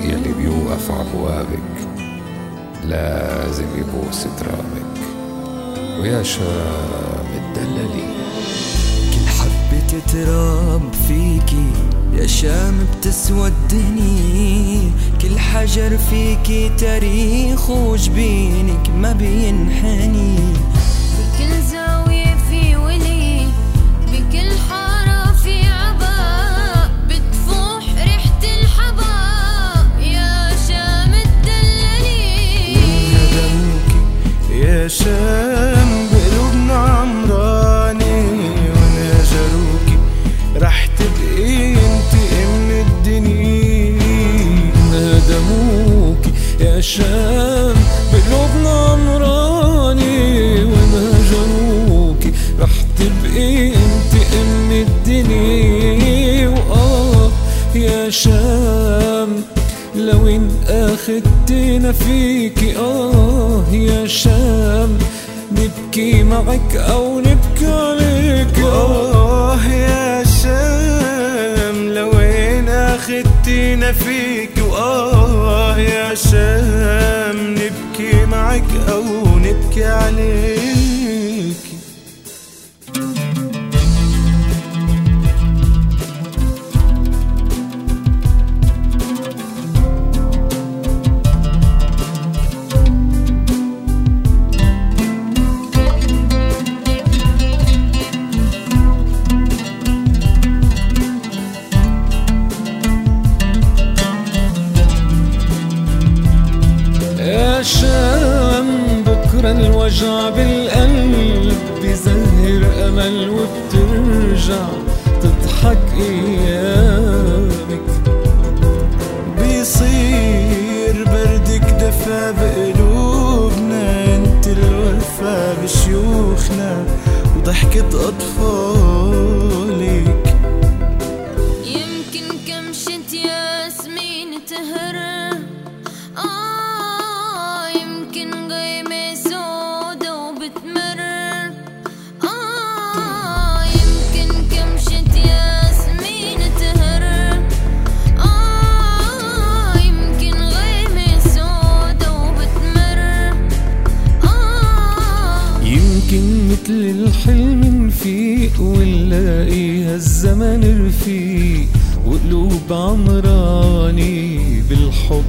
يلي بيوقف عبوابك لازم يبوس ترابك ويا شام الدللي كل حبة تراب فيكي يا شام بتسوى الدنيا كل حجر فيكي تاريخ وجبينك ما بينحني. بكل زاوية في ولي بكل حارة في عباء بتفوح ريحة الحباء يا شام ندموكي يا شام يا شام بقلوبنا عمراني وأنا جروكي رح تبقي انت من الدنيا وآه يا شام لو ان اخدتنا فيكي آه يا شام نبكي معك أو نبكي عليك. معك أو نبكي عليك الوجع بالقلب بيزهر أمل وبترجع تضحك أيامك. بيصير بردك دفى بقلوبنا انت الوفا بشيوخنا وضحكة أطفالك مثل الحلم نفيق ونلاقيها الزمن رفيق وقلوب عمراني بالحب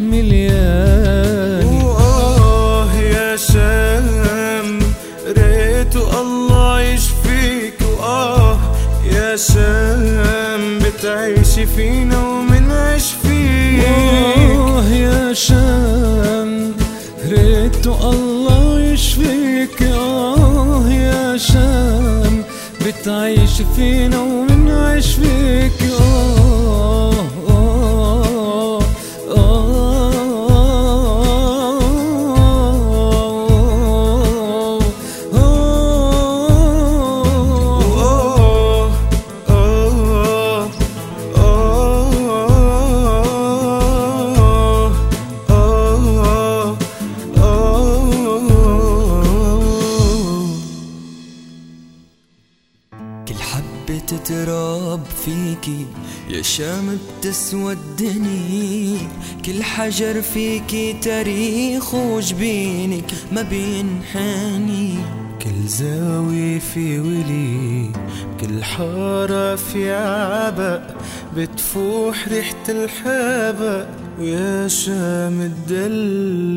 ملياني وآه يا شام ريته الله يشفيك. وآه يا شام بتعيشي فينا ومنعيش فيك آه يا شام ريته الله يشفيك. آه بتعيش فينا ومنعيش فيك. حبة تراب فيكي. يا شام بتسوى الدنيا كل حجر فيكي تاريخ وجبينك. ما بينحني. كل زاوية في ولي. كل حارة في عبق بتفوح ريحة الحبق ويا شام الدلالي